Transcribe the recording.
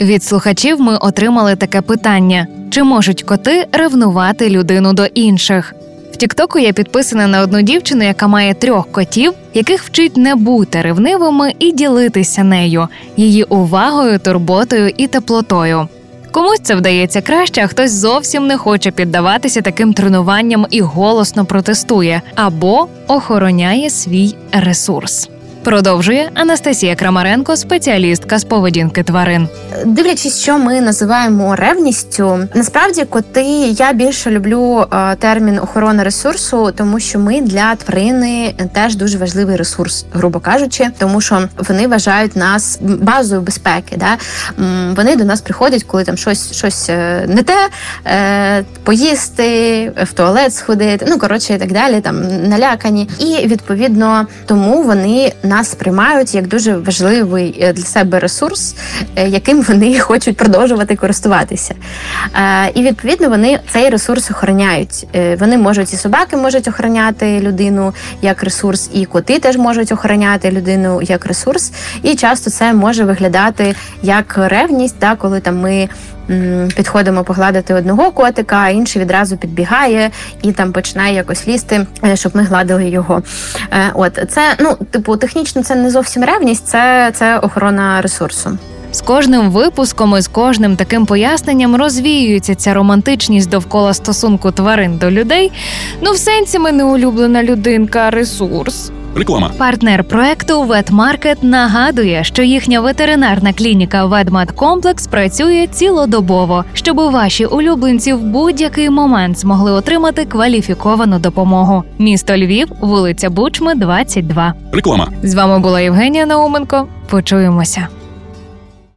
Від слухачів ми отримали таке питання: чи можуть коти ревнувати людину до інших? В Тіктоку я підписана на одну дівчину, яка має трьох котів, яких вчить не бути ревнивими і ділитися нею, її увагою, турботою і теплотою. Комусь це вдається краще, а хтось зовсім не хоче піддаватися таким тренуванням і голосно протестує або охороняє свій ресурс. Продовжує Анастасія Крамаренко, спеціалістка з поведінки тварин. Дивлячись, що ми називаємо ревністю, насправді коти я більше люблю е, термін охорона ресурсу, тому що ми для тварини теж дуже важливий ресурс, грубо кажучи, тому що вони вважають нас базою безпеки. Да? Вони до нас приходять, коли там щось щось е, не те, е, поїсти, в туалет сходити, ну коротше і так далі, там налякані. І відповідно тому вони нас сприймають як дуже важливий е, для себе ресурс, е, яким вони хочуть продовжувати користуватися. Е, І відповідно вони цей ресурс охороняють. Вони можуть і собаки можуть охороняти людину як ресурс, і коти теж можуть охороняти людину як ресурс. І часто це може виглядати як ревність, да, коли там ми. Підходимо погладити одного котика, а інший відразу підбігає і там починає якось лізти, е, щоб ми гладили його. Е, От це ну, типу, технічно це не зовсім ревність, це, це охорона ресурсу. З кожним випуском і з кожним таким поясненням розвіюється ця романтичність довкола стосунку тварин до людей. Ну, в сенсі ми не улюблена людинка, ресурс. Реклама. Партнер проекту Ветмаркет нагадує, що їхня ветеринарна клініка Ведмедкомплекс працює цілодобово, щоб ваші улюбленці в будь-який момент змогли отримати кваліфіковану допомогу. Місто Львів, вулиця Бучми, 22. Реклама. З вами була Євгенія Науменко. Почуємося.